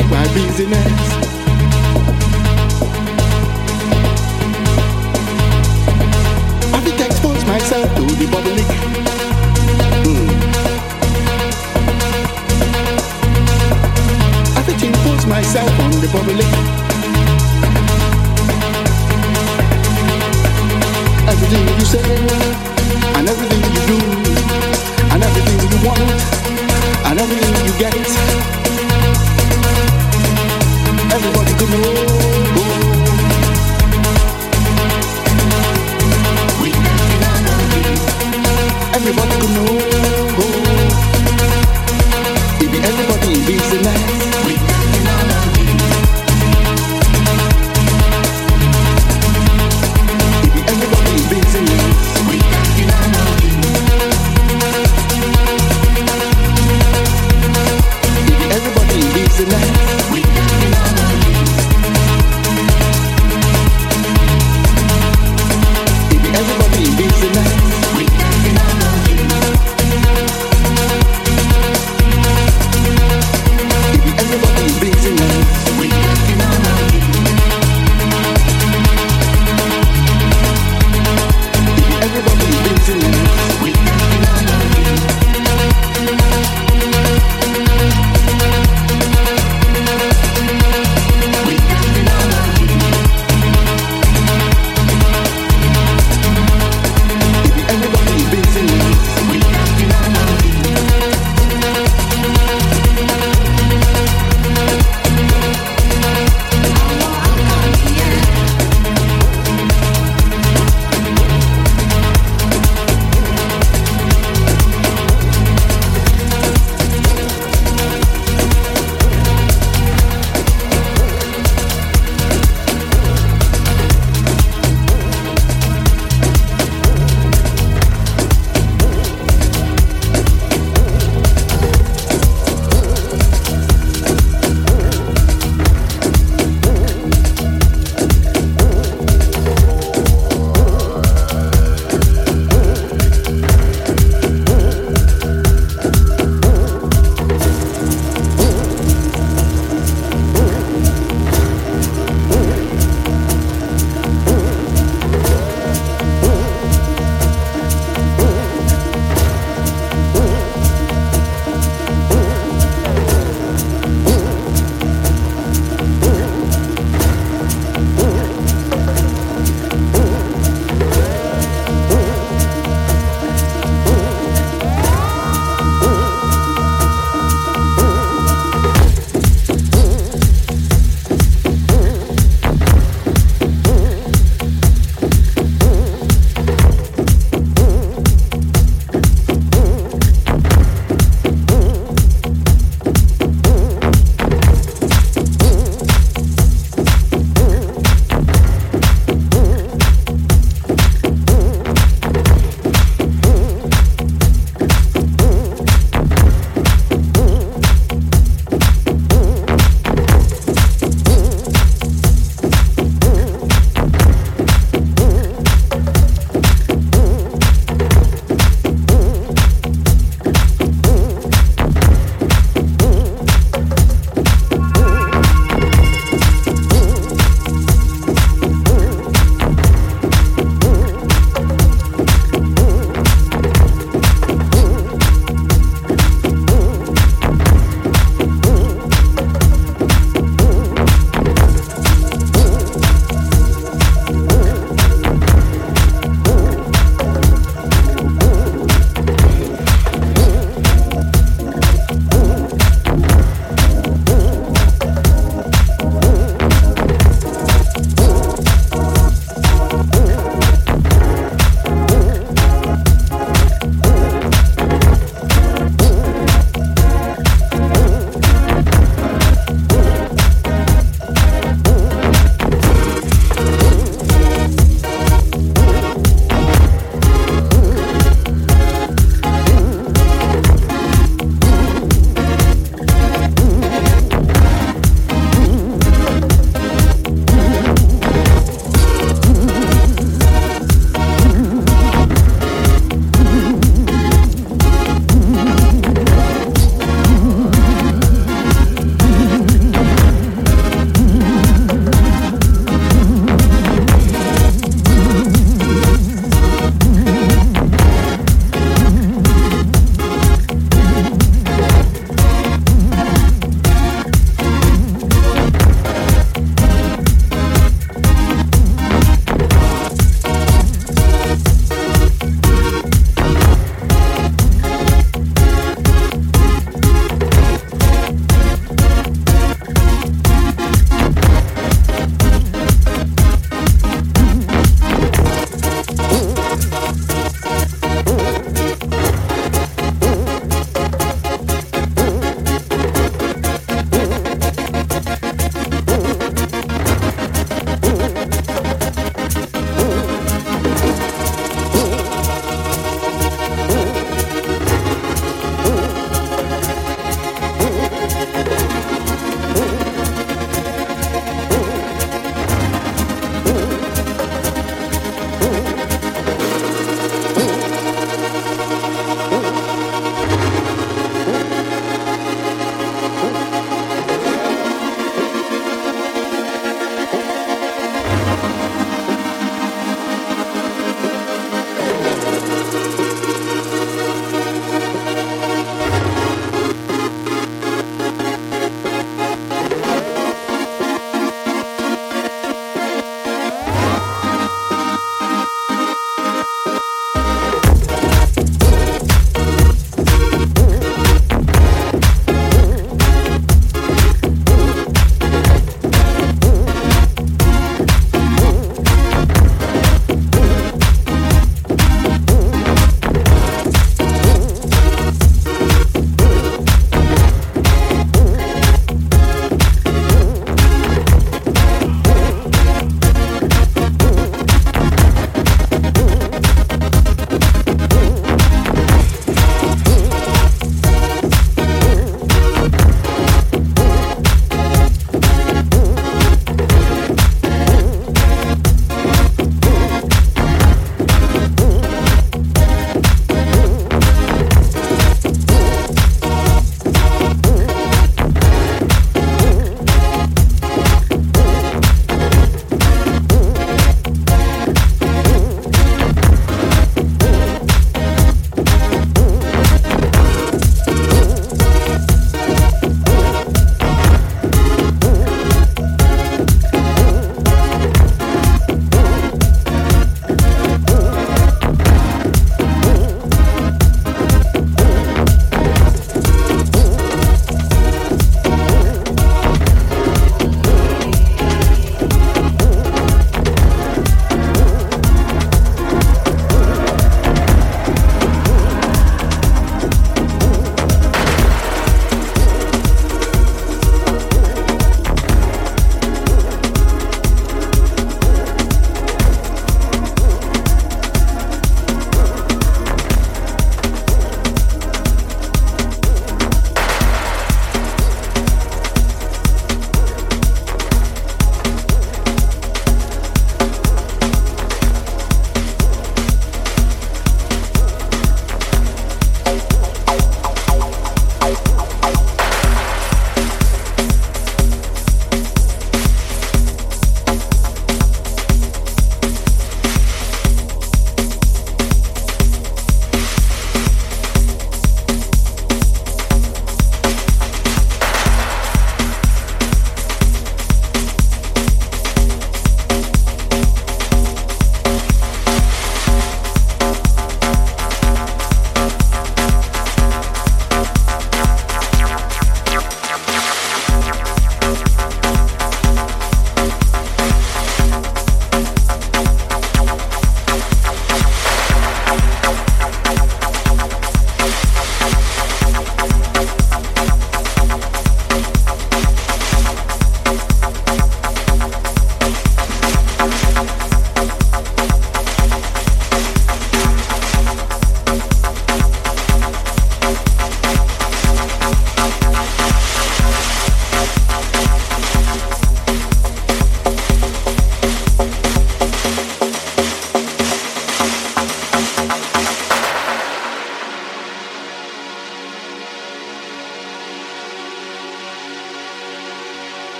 make my business. I think expose myself to the public. Mm. I think impose myself on the public.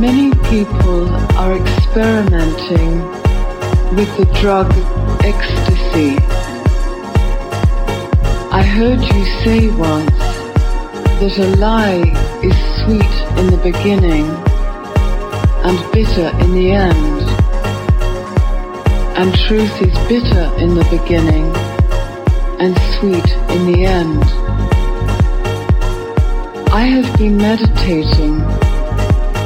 People are experimenting with the drug ecstasy. I heard you say once that a lie is sweet in the beginning and bitter in the end. And truth is bitter in the beginning and sweet in the end. I have been meditating,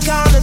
Thought you